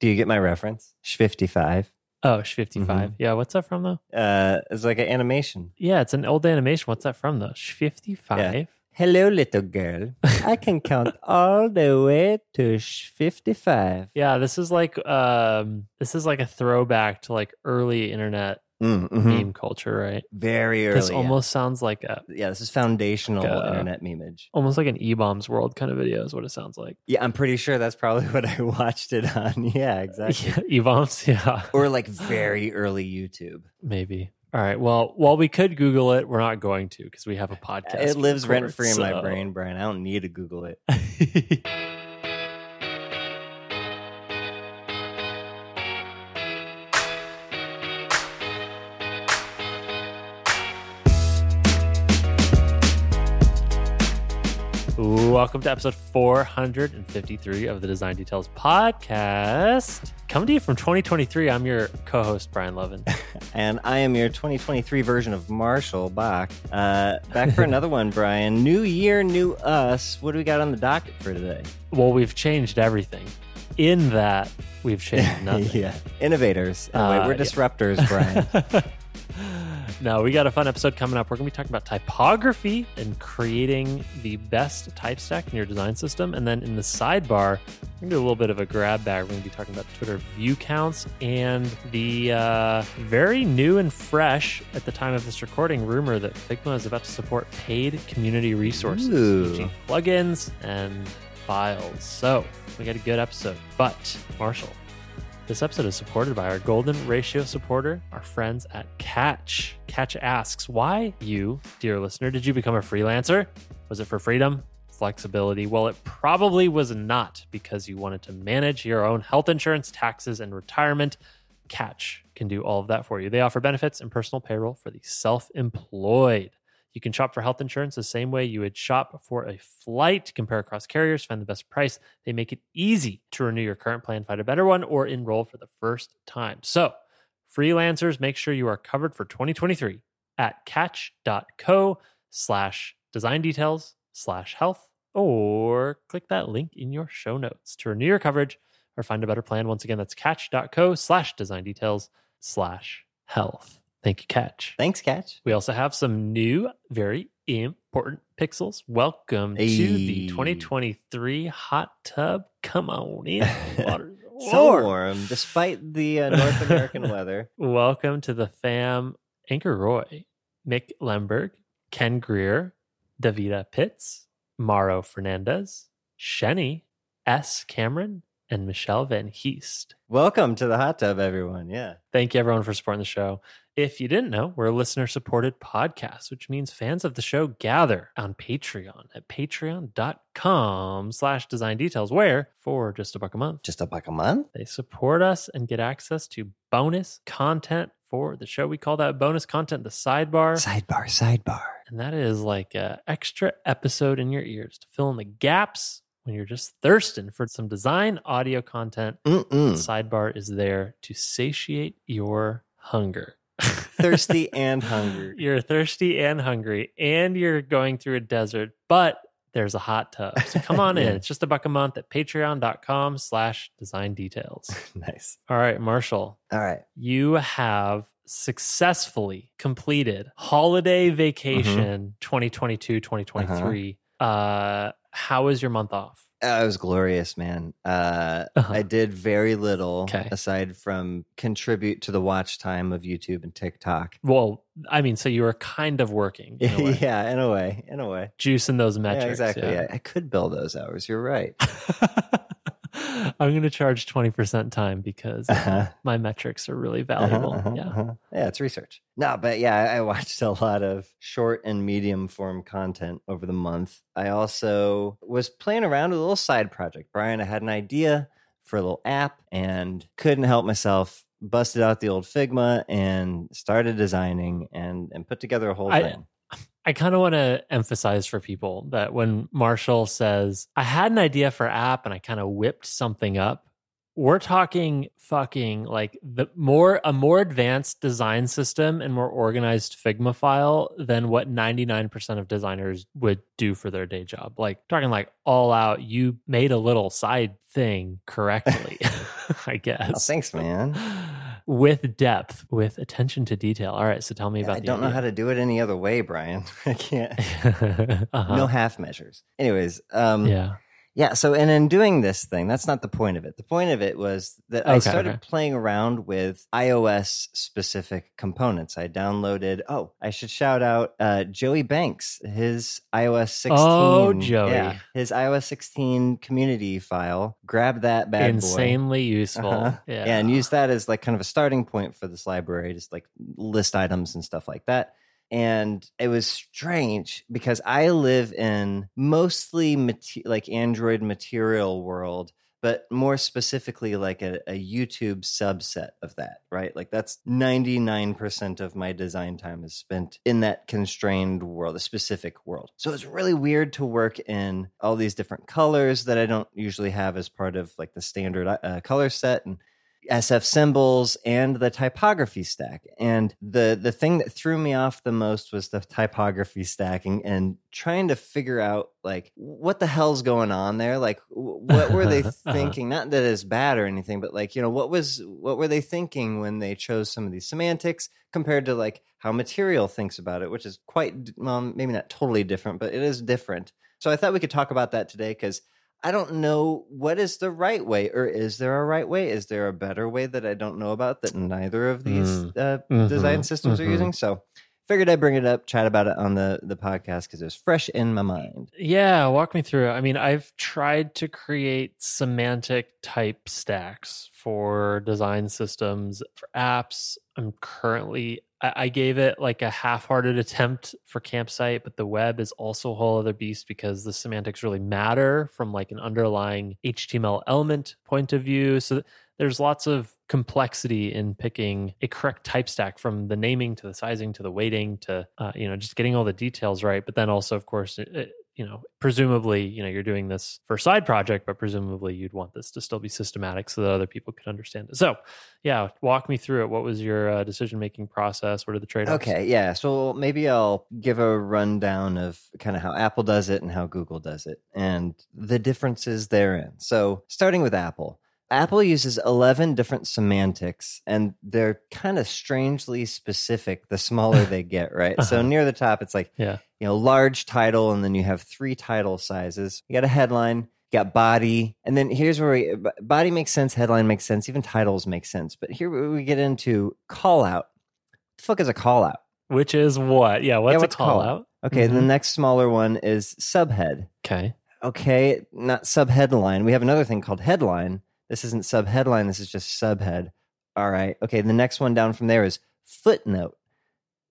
Do you get my reference? Sh55. Oh, Sh 55. Yeah, what's that from though? Uh, it's like an animation. Yeah, it's an old animation. What's that from though? Sh 55. Hello, little girl. I can count all the way to sh 55. Yeah, this is like um this is like a throwback to like early internet Mm, mhm. meme culture, right? Very early. This yeah. almost sounds like a Yeah, this is foundational Like a- internet memeage. almost like an eBaum's World kind of video is what it sounds like. Yeah, I'm pretty sure that's probably what I watched it on. Yeah, exactly. Yeah, E-bombs, yeah. Or like very early YouTube. Maybe. All right. Well, while we could Google it, we're not going to because we have a podcast. It lives rent free in my brain, Brian. I don't need to Google it. Welcome to episode 453 of the Design Details podcast. Coming to you from 2023, I'm your co host, Brian Lovin. And I am your 2023 version of Marshall Bock. Uh, back for another one, Brian. New year, new us. What do we got on the docket for today? well, we've changed everything. In that, we've changed nothing. yeah. Innovators. Anyway, Uh, we're yeah. disruptors, Brian. No, we got a fun episode coming up. We're going to be talking about typography and creating the best type stack in your design system. And then in the sidebar, we're going to do a little bit of a grab bag. We're going to be talking about Twitter view counts and the uh, very new and fresh at the time of this recording rumor that Figma is about to support paid community resources, Ooh. plugins and files. So we got a good episode. But, Marshall, this episode is supported by our golden ratio supporter, our friends at Catch. Catch asks, why you, dear listener, did you become a freelancer? Was it for freedom? Flexibility? Well, it probably was not because you wanted to manage your own health insurance, taxes, and retirement. Catch can do all of that for you. They offer benefits and personal payroll for the self employed. You can shop for health insurance the same way you would shop for a flight, compare across carriers, find the best price. They make it easy to renew your current plan, find a better one, or enroll for the first time. So, freelancers, make sure you are covered for 2023 at catch.co slash design details slash health, or click that link in your show notes to renew your coverage or find a better plan. Once again, that's catch.co slash design details slash health. Thank you, Catch. Thanks, Catch. We also have some new, very important pixels. Welcome to the 2023 hot tub. Come on in. Water's So warm. warm, despite the uh, North American weather. Welcome to the fam Anchor Roy, Mick Lemberg, Ken Greer, Davida Pitts, Maro Fernandez, Shenny, S. Cameron, and Michelle Van Heest. Welcome to the hot tub, everyone. Yeah. Thank you, everyone, for supporting the show. If you didn't know, we're a listener supported podcast, which means fans of the show gather on Patreon at patreon.com slash design details, where for just a buck a month, Just a buck a month? they support us and get access to bonus content for the show. We call that bonus content the sidebar. Sidebar, sidebar. And that is like a extra episode in your ears to fill in the gaps when you're just thirsting for some design audio content. Mm-mm. sidebar is there to satiate your hunger. Thirsty and hungry. You're thirsty and hungry, and you're going through a desert, but there's a hot tub. So come on in. It's just a buck a month at patreon.com slash design details. nice. All right, Marshall, All right. you have successfully completed holiday vacation 2022 2023 uh how was your month off Uh, it was glorious, man. Uh, Uh-huh. I did very little Okay. aside from contribute to the watch time of YouTube and TikTok. well i mean so you were kind of working in a way, yeah, in a way, in a way. juicing those metrics yeah, exactly. yeah. Yeah. I could bill those hours. You're right. i'm going to charge 20% time because uh, Uh-huh. my metrics are really Uh-huh, valuable uh-huh, yeah uh-huh. Yeah, it's research. No, but yeah, I I watched a lot of short and medium form content over the month. I also was playing around with a little side project. Brian, I had an idea for a little app and couldn't help myself. Busted out the old Figma and started designing and and put together a whole I- thing. I kind of want to emphasize for people that when Marshall says, I had an idea for app and I kind of whipped something up, we're talking fucking like the more a more advanced design system and more organized Figma file than what 99% of designers would do for their day job. Like talking like all out, you made a little side thing correctly. I oh, guess. Oh, thanks, man. With depth, with attention to detail. All right, so tell me Yeah, about I don't know how to do it any other way, Brian. I can't. uh-huh. No half measures. Anyways, um, Yeah. Yeah. So, and in doing this thing, that's not the point of it. The point of it was that I started okay. playing around with iOS specific components. I downloaded, oh, I should shout out uh, Joey Banks, his iOS 16. Oh, Joey. Yeah, his iOS 16 community file. Grab that bad boy. Insanely useful. Uh-huh. Yeah. Yeah, and use that as like kind of a starting point for this library, just like list items and stuff like that. And it was strange because I live in mostly mate- like Android material world, but more specifically like a, a YouTube subset of that, right? Like that's 99% of my design time is spent in that constrained world, a specific world. So it's really weird to work in all these different colors that I don't usually have as part of like the standard uh, color set and SF symbols and the typography stack. And the the thing that threw me off the most was the typography stacking and trying to figure out like what the hell's going on there. Like what were they Uh-huh. thinking? Not that it's bad or anything, but like, you know, what was what were they thinking when they chose some of these semantics compared to like how material thinks about it, which is quite well, maybe not totally different, but it is different. So I thought we could talk about that today because I don't know what is the right way, or is there a right way? Is there a better way that I don't know about that neither of these Mm. uh, Mhm, design systems mhm. are using? So figured I'd bring it up, chat about it on the the podcast because it was fresh in my mind. Yeah, walk me through. I mean, I've tried to create semantic type stacks for design systems, for apps. I'm currently, I, gave it like a half hearted attempt for campsite, but the web is also a whole other beast because the semantics really matter from like an underlying HTML element point of view. So there's lots of complexity in picking a correct type stack from the naming to the sizing to the weighting to uh, you know just getting all the details right but then also of course it, it- you know presumably you know you're doing this for a side project but presumably you'd want this to still be systematic so that other people could understand it so yeah walk me through it what was your uh, decision making process what are the trade-offs Okay, yeah. So maybe I'll give a rundown of kind of how Apple does it and how Google does it and the differences therein. So, starting with Apple. Apple uses 11 different semantics and they're kind of strangely specific the smaller they get, right? So, Uh-huh. near the top, it's like, Yeah. you know, large title, and then you have three title sizes. You got a headline, you got body, and then here's where we, body makes sense, headline makes sense, even titles make sense. But here we get into call out. the fuck is a call out? which is what yeah what's, what's a call call out Okay, the Mhm. next smaller one is subhead. okay Okay, not subheadline. We have another thing called headline. This isn't subheadline, this is just subhead. All right. Okay, the next one down from there is footnote.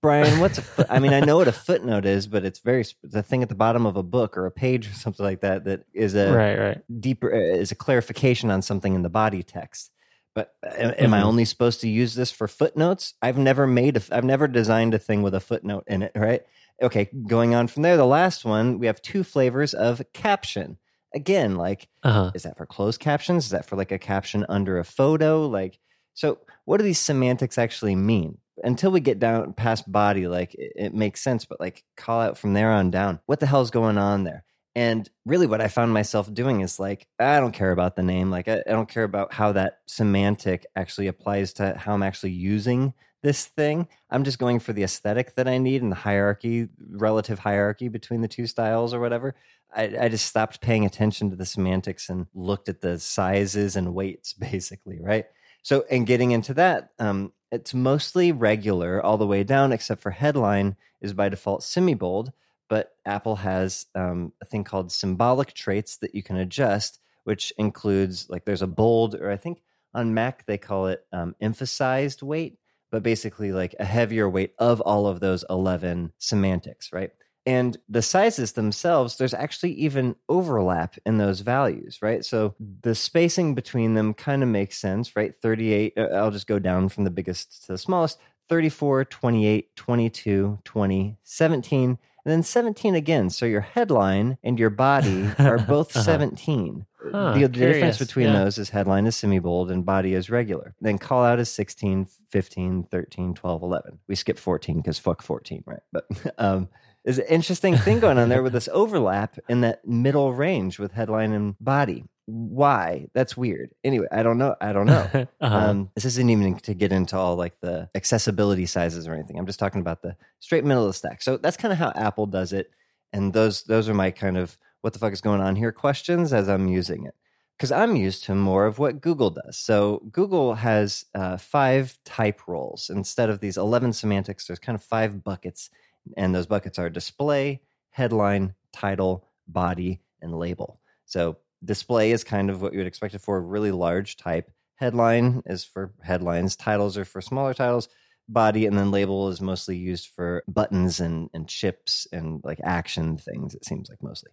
Brian, what's a foot? I mean, I know what a footnote is, but it's very the thing at the bottom of a book or a page or something like that that is a right right deeper uh, is a clarification on something in the body text. But uh, am, am I Mhm. only supposed to use this for footnotes? I've never made a, I've never designed a thing with a footnote in it, right? Okay, going on from there, the last one, we have two flavors of caption. Again, like uh-huh is that for closed captions? Is that for like a caption under a photo? Like, so what do these semantics actually mean? Until we get down past body, like it, it makes sense, but like call out from there on down. What the hell's going on there? And really, what I found myself doing is like, I don't care about the name. Like, I, I don't care about how that semantic actually applies to how I'm actually using this thing. I'm just going for the aesthetic that I need and the hierarchy, relative hierarchy between the two styles or whatever. I, I just stopped paying attention to the semantics and looked at the sizes and weights, basically, right? So, and getting into that, um, it's mostly regular all the way down, except for headline is by default semi bold. But Apple has um, a thing called symbolic traits that you can adjust, which includes like there's a bold, or I think on Mac they call it um, emphasized weight, but basically like a heavier weight of all of those 11 semantics, right? And the sizes themselves, there's actually even overlap in those values, right? So the spacing between them kind of makes sense, right? 38, uh, I'll just go down from the biggest to the smallest 34, 28, 22, 20, 17, and then 17 again. So your headline and your body are both Uh-huh. 17. Huh, the, the difference between Yeah. those is headline is semi bold and body is regular. Then call out is 16, 15, 13, 12, 11. We skip 14 because fuck 14, right? But um, There's an interesting thing going on there with this overlap in that middle range with headline and body. Why? That's weird. Anyway, I don't know. I don't know. Uh-huh. Um, this isn't even to get into all like the accessibility sizes or anything. I'm just talking about the straight middle of the stack. So that's kind of how Apple does it. And those those are my kind of what the fuck is going on here questions as I'm using it. Because I'm used to more of what Google does. So Google has uh, five type roles instead of these 11 semantics. There's kind of five buckets, and those buckets are display, headline, title, body, and label. So display is kind of what you would expect it for really large type. Headline is for headlines. Titles are for smaller titles. Body and then label is mostly used for buttons and, and chips and like action things, it seems like mostly.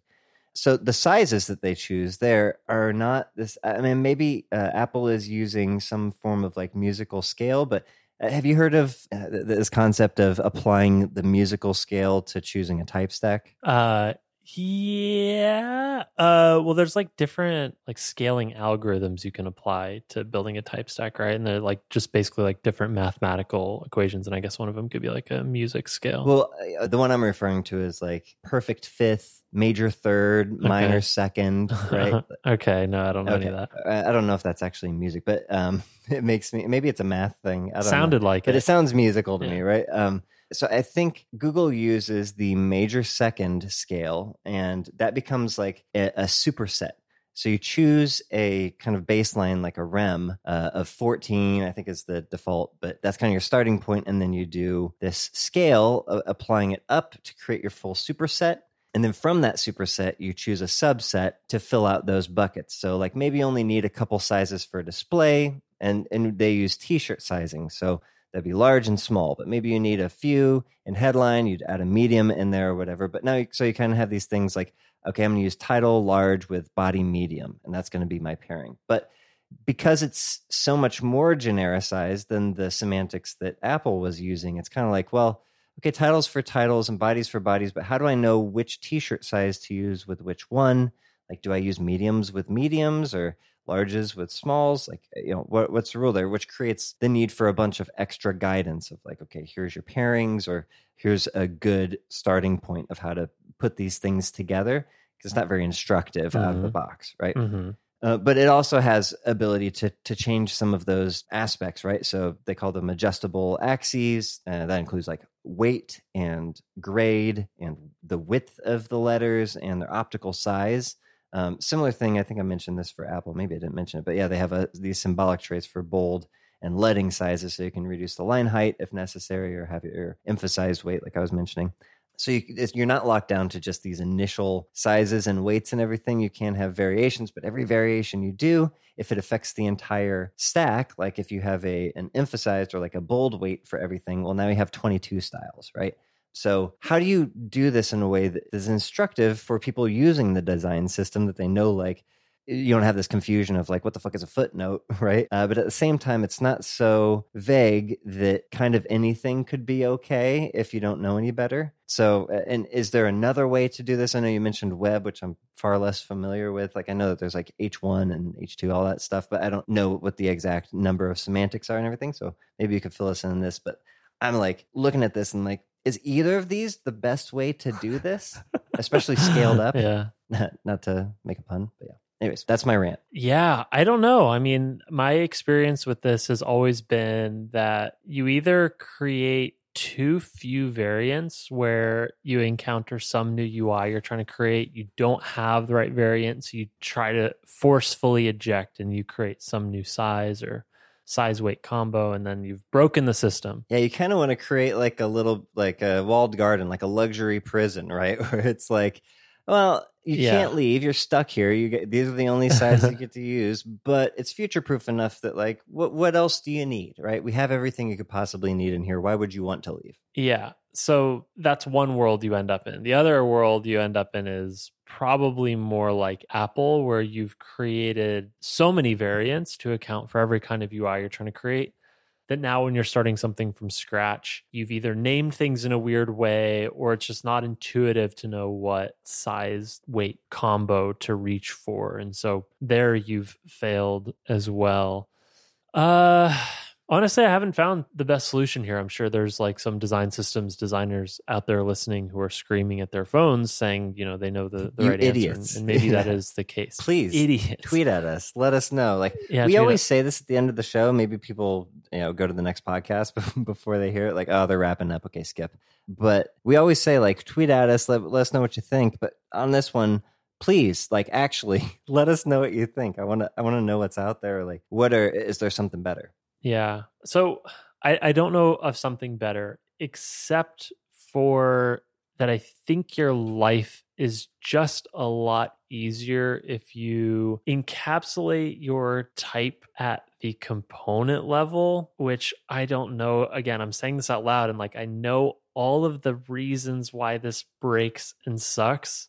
So the sizes that they choose there are not this. I mean, maybe uh, Apple is using some form of like musical scale, but uh, have you heard of uh, this concept of applying the musical scale to choosing a type stack? Uh, yeah. Uh, well, there's like different like scaling algorithms you can apply to building a type stack, right? And they're like just basically like different mathematical equations. And I guess one of them could be like a music scale. Well, uh, the one I'm referring to is like perfect fifth, major third, minor second, right? okay. No, I don't know any of that. I don't know if that's actually music, but um, it makes me maybe it's a math thing. I don't know. Sounded like but it. it sounds musical to Yeah. me, right? Um, so I think Google uses the major second scale, and that becomes like a, a superset. So you choose a kind of baseline, like a REM uh, of 14, I think is the default, but that's kind of your starting point, and then you do this scale, uh, applying it up to create your full superset. And then from that superset, you choose a subset to fill out those buckets. So, like, maybe you only need a couple sizes for display, and, and they use t shirt sizing. So, that'd be large and small, but maybe you need a few in headline, you'd add a medium in there or whatever. But now, so you kind of have these things like, okay, I'm going to use title large with body medium, and that's going to be my pairing. But because it's so much more genericized than the semantics that Apple was using, it's kind of like, well, okay, titles for titles and bodies for bodies, but how do I know which t-shirt size to use with which one? Like, do I use mediums with mediums or larges with smalls? Like, you know, what, what's the rule there? Which creates the need for a bunch of extra guidance of like, okay, here's your pairings or here's a good starting point of how to put these things together. Because it's not very instructive out of the Mhm. box, right? hmm Uh, but it also has ability to to change some of those aspects, right? So they call them adjustable axes. Uh, that includes like weight and grade and the width of the letters and their optical size. Um, similar thing, I think I mentioned this for Apple. Maybe I didn't mention it, but yeah, they have a, these symbolic traits for bold and leading sizes, so you can reduce the line height if necessary, or have your emphasized weight, like I was mentioning. So you, you're not locked down to just these initial sizes and weights and everything. You can have variations, but every variation you do, if it affects the entire stack, like if you have a an emphasized or like a bold weight for everything, well, now you have 22 styles, right? So how do you do this in a way that is instructive for people using the design system that they know, like you don't have this confusion of like what the fuck is a footnote right? Uh, but at the same time it's not so vague that kind of anything could be okay if you don't know any better. So and is there another way to do this? I know you mentioned web which i'm far less familiar with. Like i know that there's like h1 and h2 all that stuff but i don't know what the exact number of semantics are and everything so maybe you could fill us in on this but i'm like looking at this and like is either of these the best way to do this especially scaled up Yeah. not to make a pun, but yeah. Anyways, that's my rant. Yeah, I don't know. I mean, my experience with this has always been that you either create too few variants where you encounter some new UI you're trying to create, you don't have the right variant, so you try to forcefully eject and you create some new size or size weight combo, and then you've broken the system. Yeah, you kind of want to create like a little, like a walled garden, like a luxury prison, right? Where it's like, well, you Yeah. can't leave. You're stuck here. You get these are the only sizes you get to use, but it's future proof enough that like, what what else do you need, right? We have everything you could possibly need in here. Why would you want to leave? Yeah. So that's one world you end up in. The other world you end up in is probably more like Apple, where you've created so many variants to account for every kind of UI you're trying to create that now when you're starting something from scratch, you've either named things in a weird way or it's just not intuitive to know what size weight combo to reach for. And so there you've failed as well. Uh Honestly, I haven't found the best solution here. I'm sure there's like some design systems designers out there listening who are screaming at their phones saying, you know, they know the, the You right idiots. answer. And, and maybe that is the case. Please, idiots. Tweet at us. Let us know. Like Yeah, we always at- say this at the end of the show. Maybe people, you know, go to the next podcast before they hear it. Like, oh, they're wrapping up. Okay, skip. But we always say like, tweet at us. Let, let us know what you think. But on this one, please, like, actually, let us know what you think. I want to. I want to know what's out there. Like, what are? Is there something better? Yeah. So I, I don't know of something better except for that I think your life is just a lot easier if you encapsulate your type at the component level, which I don't know. Again, I'm saying this out loud and like I know all of the reasons why this breaks and sucks,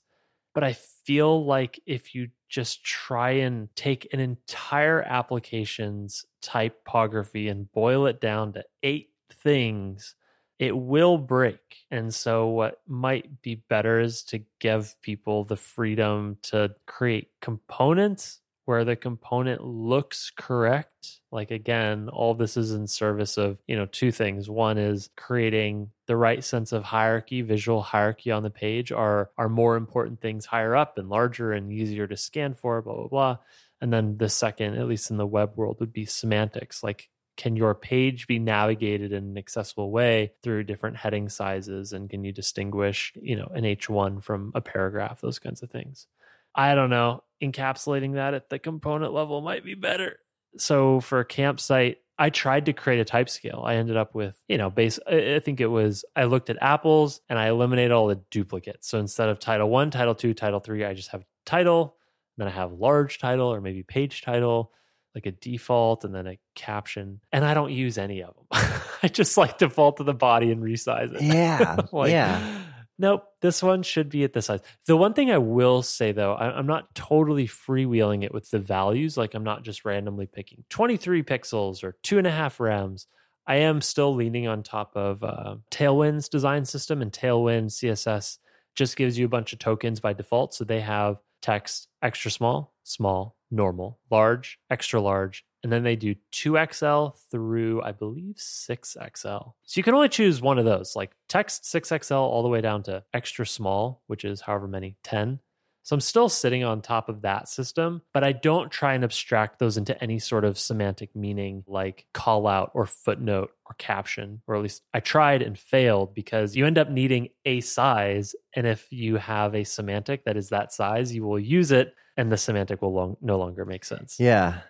but I feel like if you just try and take an entire application's typography and boil it down to eight things, it will break. And so, what might be better is to give people the freedom to create components where the component looks correct. Like, again, all this is in service of, you know, two things. One is creating the right sense of hierarchy, visual hierarchy on the page are, are more important things higher up and larger and easier to scan for, blah, blah, blah. And then the second, at least in the web world, would be semantics. Like, can your page be navigated in an accessible way through different heading sizes? And can you distinguish, you know, an H1 from a paragraph, those kinds of things? I don't know. Encapsulating that at the component level might be better. So for a campsite, I tried to create a type scale. I ended up with, you know, base. I I think it was, I looked at apples and I eliminated all the duplicates. So instead of title one, title two, title three, I just have title, then I have large title or maybe page title, like a default, and then a caption. And I don't use any of them. I just like default to the body and resize it. Yeah, Like, yeah. Nope, this one should be at this size. The one thing I will say though, I, I'm not totally freewheeling it with the values. Like I'm not just randomly picking 23 pixels or two and a half rems. I am still leaning on top of uh, Tailwind's design system, and Tailwind CSS just gives you a bunch of tokens by default. So they have text extra small, small, normal, large, extra large, and then they do 2XL through, I believe, 6XL. So you can only choose one of those, like text 6XL all the way down to extra small, which is however many, 10. So I'm still sitting on top of that system, but I don't try and abstract those into any sort of semantic meaning like call out or footnote or caption, or at least I tried and failed because you end up needing a size. And if you have a semantic that is that size, you will use it and the semantic will long, no longer make sense. Yeah.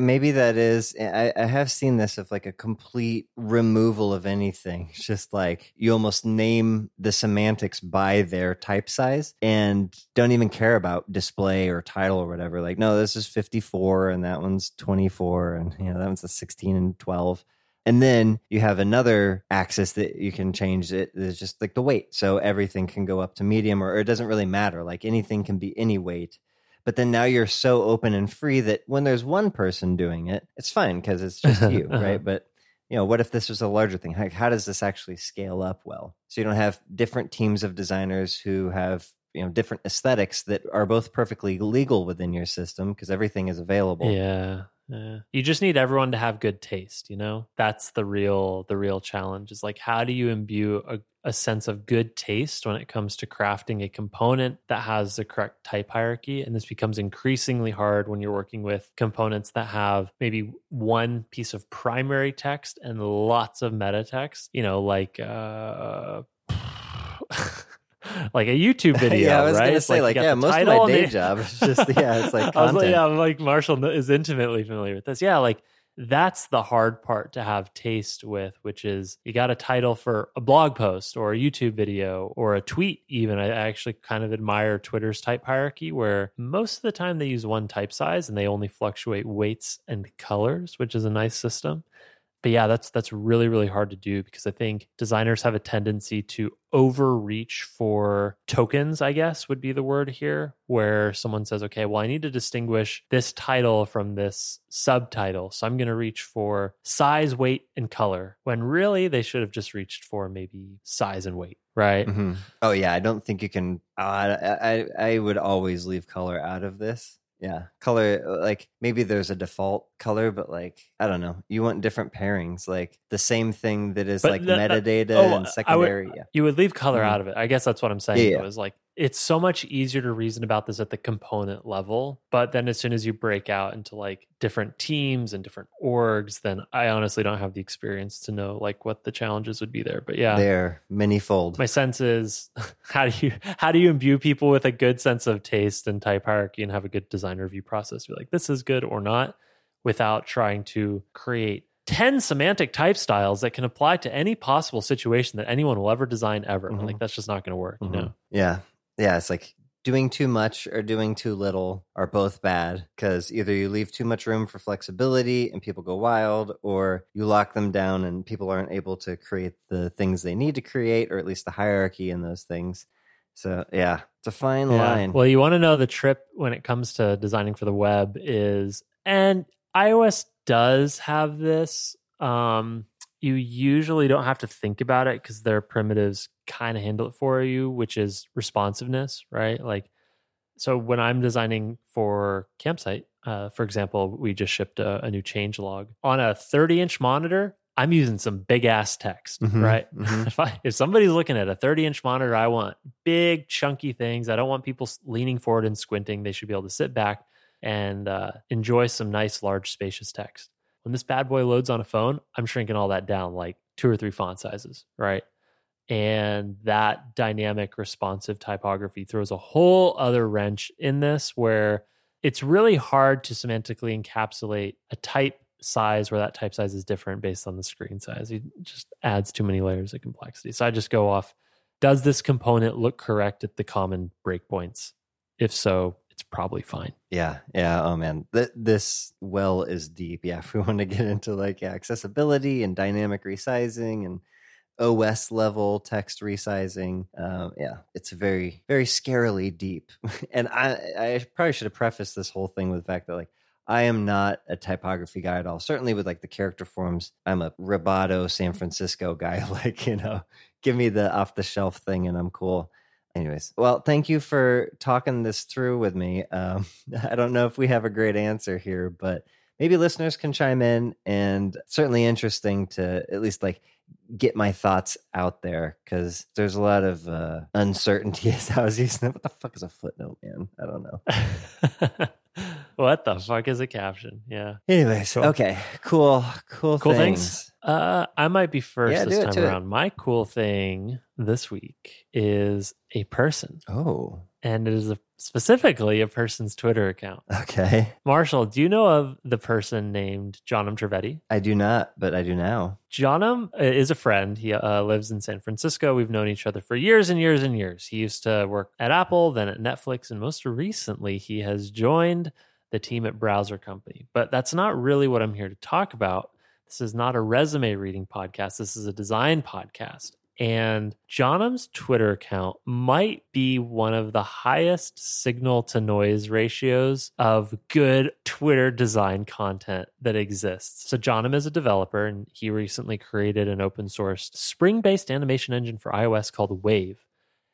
Maybe that is. I, I have seen this of like a complete removal of anything. It's just like you almost name the semantics by their type size and don't even care about display or title or whatever. Like, no, this is 54 and that one's 24 and you know that one's a 16 and 12. And then you have another axis that you can change it. It's just like the weight. So everything can go up to medium or, or it doesn't really matter. Like anything can be any weight but then now you're so open and free that when there's one person doing it it's fine because it's just you Uh-huh. right but you know what if this was a larger thing how, how does this actually scale up well so you don't have different teams of designers who have you know different aesthetics that are both perfectly legal within your system because everything is available Yeah. Yeah. You just need everyone to have good taste, you know? That's the real the real challenge is like how do you imbue a, a sense of good taste when it comes to crafting a component that has the correct type hierarchy and this becomes increasingly hard when you're working with components that have maybe one piece of primary text and lots of meta text, you know, like uh like a YouTube video, yeah i was right? gonna It's say you like, yeah most of my day job is just yeah it's like I was like, yeah, I'm like Marshall is intimately familiar with this. Yeah, like that's the hard part to have taste with, which is you got a title for a blog post or a YouTube video or a tweet. Even I actually kind of admire Twitter's type hierarchy, where most of the time they use one type size and they only fluctuate weights and colors, which is a nice system. But yeah, that's that's really really hard to do because I think designers have a tendency to overreach for tokens, I guess would be the word here, where someone says, "Okay, well I need to distinguish this title from this subtitle, so I'm going to reach for size, weight and color." When really they should have just reached for maybe size and weight, right? Mhm. Oh yeah, I don't think you can. Uh, I I would always leave color out of this. Yeah, color uh, like maybe there's a default color, but like I don't know. You want different pairings, like the same thing that is But like the- uh, metadata oh, I and would- secondary. yeah, You would leave color Mhm. out of it. I guess that's what I'm saying. Yeah, yeah. Is like it's so much easier to reason about this at the component level, but then as soon as you break out into like different teams and different orgs, then I honestly don't have the experience to know like what the challenges would be there. But yeah, they're manyfold. my sense is how do you how do you imbue people with a good sense of taste and type hierarchy and have a good design review process be like this is good or not without trying to create 10 semantic type styles that can apply to any possible situation that anyone will ever design ever Mhm. like that's just not going to work Mhm. you know Yeah, yeah. It's like doing too much or doing too little are both bad because either you leave too much room for flexibility and people go wild, or you lock them down and people aren't able to create the things they need to create, or at least the hierarchy in those things. So yeah, it's a fine Yeah. line. well you want to know the trip when it comes to designing for the web is and ios does have this um you usually don't have to think about it because their primitives kind of handle it for you which is responsiveness right like so when i'm designing for campsite uh, for example we just shipped a, a new change log on a 30 inch monitor i'm using some big ass text Mhm, right mhm. if I if somebody's looking at a 30 inch monitor, I want big chunky things. I don't want people leaning forward and squinting. They should be able to sit back and uh, enjoy some nice, large, spacious text. When this bad boy loads on a phone, I'm shrinking all that down like two or three font sizes, right? And that dynamic responsive typography throws a whole other wrench in this where it's really hard to semantically encapsulate a type size where that type size is different based on the screen size. It just adds too many layers of complexity. So I just go off does this component look correct at the common breakpoints? If so, it's probably fine. Yeah, yeah. Oh man, Th- this well is deep. Yeah, if we want to get into like yeah, accessibility and dynamic resizing and OS level text resizing, um, yeah, it's very very scarily deep. and I I probably should have prefaced this whole thing with the fact that like I am not a typography guy at all. Certainly with like the character forms, I'm a Roboto San Francisco guy. Like you know, give me the off the shelf thing and I'm cool anyways well thank you for talking this through with me um, i don't know if we have a great answer here but maybe listeners can chime in and certainly interesting to at least like get my thoughts out there because there's a lot of uh, uncertainty as i was using it. What the fuck is a footnote man? I don't know what the fuck is a caption? Yeah. Anyway, so okay cool cool, Cool things. things? Uh, I might be first Yeah, this it, time do it. around. My cool thing this week is a person, oh and it is a, specifically a person's Twitter account. okay Marshall, do you know of the person named Janum Trivedi? i do not but i do now Janum uh, is a friend. He uh, lives in San Francisco. We've known each other for years and years and years. He used to work at Apple, then at Netflix, and most recently, he has joined the team at Browser Company. But that's not really what I'm here to talk about. This is not a resume reading podcast. This is a design podcast. And Janum's Twitter account might be one of the highest signal to noise ratios of good Twitter design content that exists. So, Janum is a developer and he recently created an open source spring based animation engine for iOS called Wave.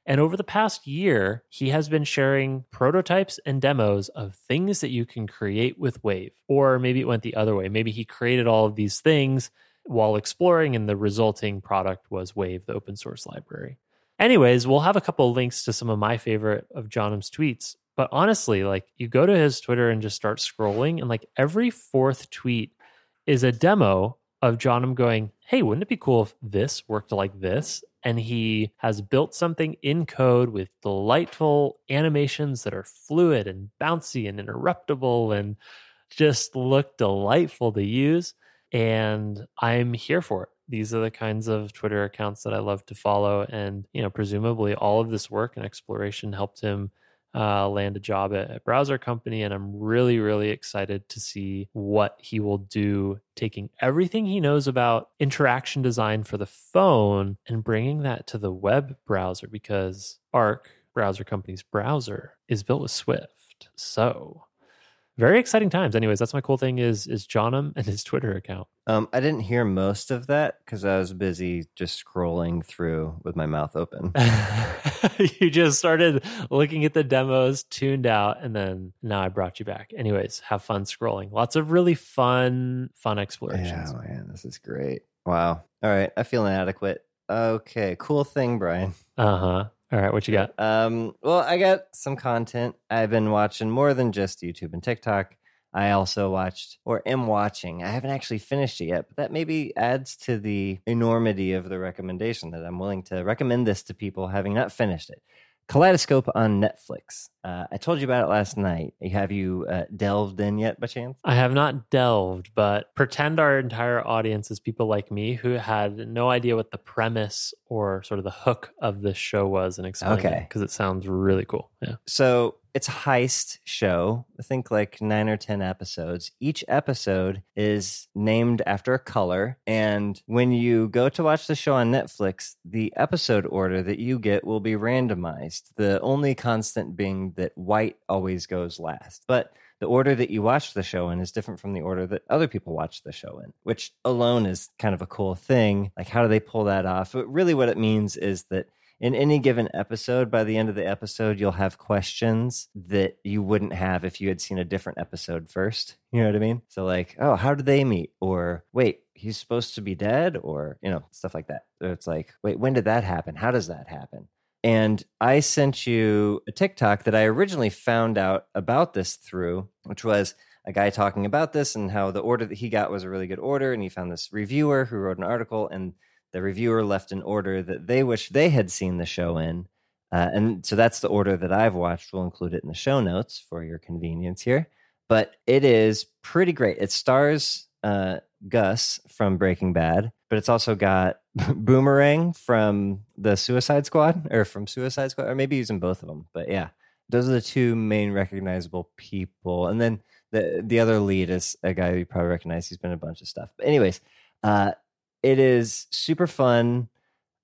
And over the past year, he has been sharing prototypes and demos of things that you can create with Wave. Or maybe it went the other way. Maybe he created all of these things while exploring, and the resulting product was Wave, the open source library. Anyways, we'll have a couple links to some of my favorite of Janum's tweets. But honestly, like you go to his Twitter and just start scrolling, and like every fourth tweet is a demo of Janum going, Hey, wouldn't it be cool if this worked like this? And he has built something in code with delightful animations that are fluid and bouncy and interruptible and just look delightful to use. And I'm here for it. These are the kinds of Twitter accounts that I love to follow. And, you know, presumably all of this work and exploration helped him uh, land a job at a browser company. And I'm really, really excited to see what he will do, taking everything he knows about interaction design for the phone and bringing that to the web browser because Arc, browser company's browser, is built with Swift. So very exciting times. Anyways, that's my cool thing is is Janum and his Twitter account. Um, I didn't hear most of that because I was busy just scrolling through with my mouth open. you just started looking at the demos, tuned out, and then now I brought you back. Anyways, have fun scrolling. Lots of really fun, fun explorations. Yeah, man, this is great. Wow. All right, I feel inadequate. Okay, cool thing, Brian. Uh huh. All right, what you got? Um, well, I got some content. I've been watching more than just YouTube and TikTok. I also watched or am watching. I haven't actually finished it yet, but that maybe adds to the enormity of the recommendation that I'm willing to recommend this to people having not finished it. Kaleidoscope on Netflix. Uh, I told you about it last night. Have you uh, delved in yet, by chance? I have not delved, but pretend our entire audience is people like me who had no idea what the premise or sort of the hook of this show was and explain Okay. it because it sounds really cool. Yeah. So it's a heist show. I think like nine or 10 episodes. Each episode is named after a color. And when you go to watch the show on Netflix, the episode order that you get will be randomized. The only constant being that white always goes last. But the order that you watch the show in is different from the order that other people watch the show in, which alone is kind of a cool thing. Like, how do they pull that off? But really, what it means is that in any given episode, by the end of the episode, you'll have questions that you wouldn't have if you had seen a different episode first. You know what I mean? So, like, oh, how did they meet? Or, wait, he's supposed to be dead? Or, you know, stuff like that. It's like, wait, when did that happen? How does that happen? And I sent you a TikTok that I originally found out about this through, which was a guy talking about this and how the order that he got was a really good order. And he found this reviewer who wrote an article, and the reviewer left an order that they wish they had seen the show in. Uh, and so that's the order that I've watched. We'll include it in the show notes for your convenience here. But it is pretty great. It stars uh, Gus from Breaking Bad, but it's also got Boomerang from the Suicide Squad or from Suicide Squad, or maybe using both of them. But yeah, those are the two main recognizable people. And then the the other lead is a guy you probably recognize. He's been a bunch of stuff. But anyways, uh, it is super fun.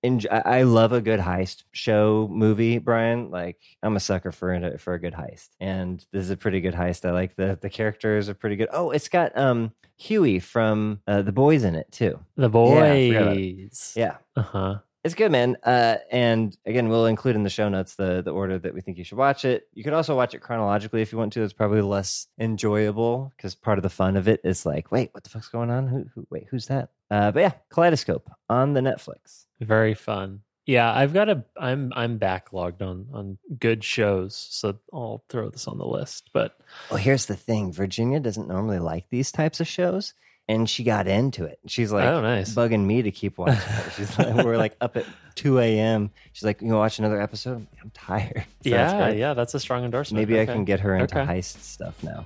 And I I love a good heist show movie, Brian. Like I'm a sucker for it for a good heist, and this is a pretty good heist. I like the the characters are pretty good. Oh, it's got um Huey from uh, the boys in it too. The Yeah, I forgot about boys. Yeah, Uh huh. it's good, man. Uh, and again, we'll include in the show notes the the order that we think you should watch it. You could also watch it chronologically if you want to. It's probably less enjoyable because part of the fun of it is like, wait, what the fuck's going on? Who, who wait, who's that? Uh, but yeah, Kaleidoscope on the Netflix. Very fun. Yeah, I've got a. I'm I'm backlogged on on good shows, so I'll throw this on the list. But Well, here's the thing: Virginia doesn't normally like these types of shows, and she got into it. She's like, oh, nice. bugging me to keep watching it. She's like, we're like up at two a.m. She's like, you to watch another episode? I'm, I'm tired. So yeah, great. yeah, that's a strong endorsement. Maybe I can get her into Okay. heist stuff now.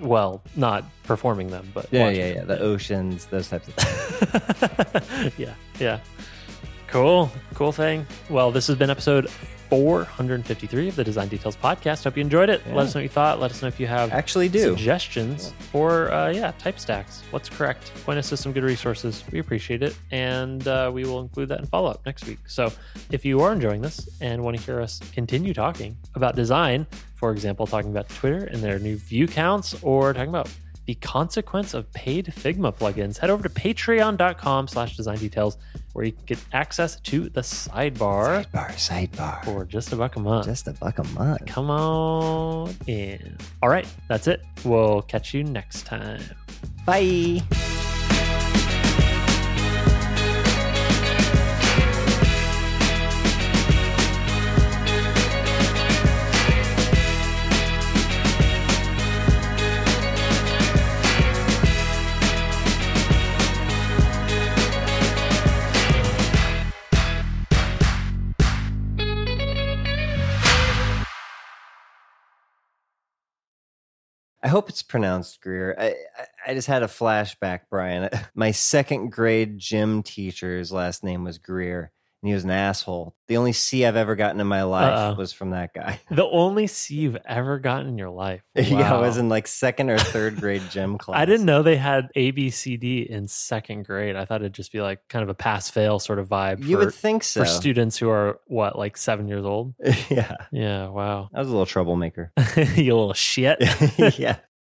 well, not performing them, but Yeah, yeah, yeah. them. The oceans, those types of things. yeah, yeah. Cool, cool thing. Well, this has been episode 453 of the Design Details podcast. Hope you enjoyed it. Yeah. Let us know what you thought. Let us know if you have Actually, do. suggestions for uh, yeah type stacks. What's correct? Point us to some good resources. We appreciate it, and uh, we will include that in follow up next week. So if you are enjoying this and want to hear us continue talking about design, for example, talking about Twitter and their new view counts, or talking about the consequence of paid Figma plugins, head over to patreon.com slash design details where you can get access to the sidebar Sidebar, sidebar. for just a buck a month. Just a buck a month. Come on in. All right, that's it. We'll catch you next time. Bye. It's pronounced Greer. I, I, just had a flashback, Brian. My second grade gym teacher's last name was Greer, and he was an asshole. The only C I've ever gotten in my life Uh-oh. was from that guy. The only C you've ever gotten in your life. yeah, I was in like second or third grade gym class. I didn't know they had A, B, C, D in second grade. I thought it'd just be like kind of a pass fail sort of vibe You for, would think so. for students who are what, like seven years old? yeah, Yeah, wow. I was a little troublemaker. you little shit. yeah.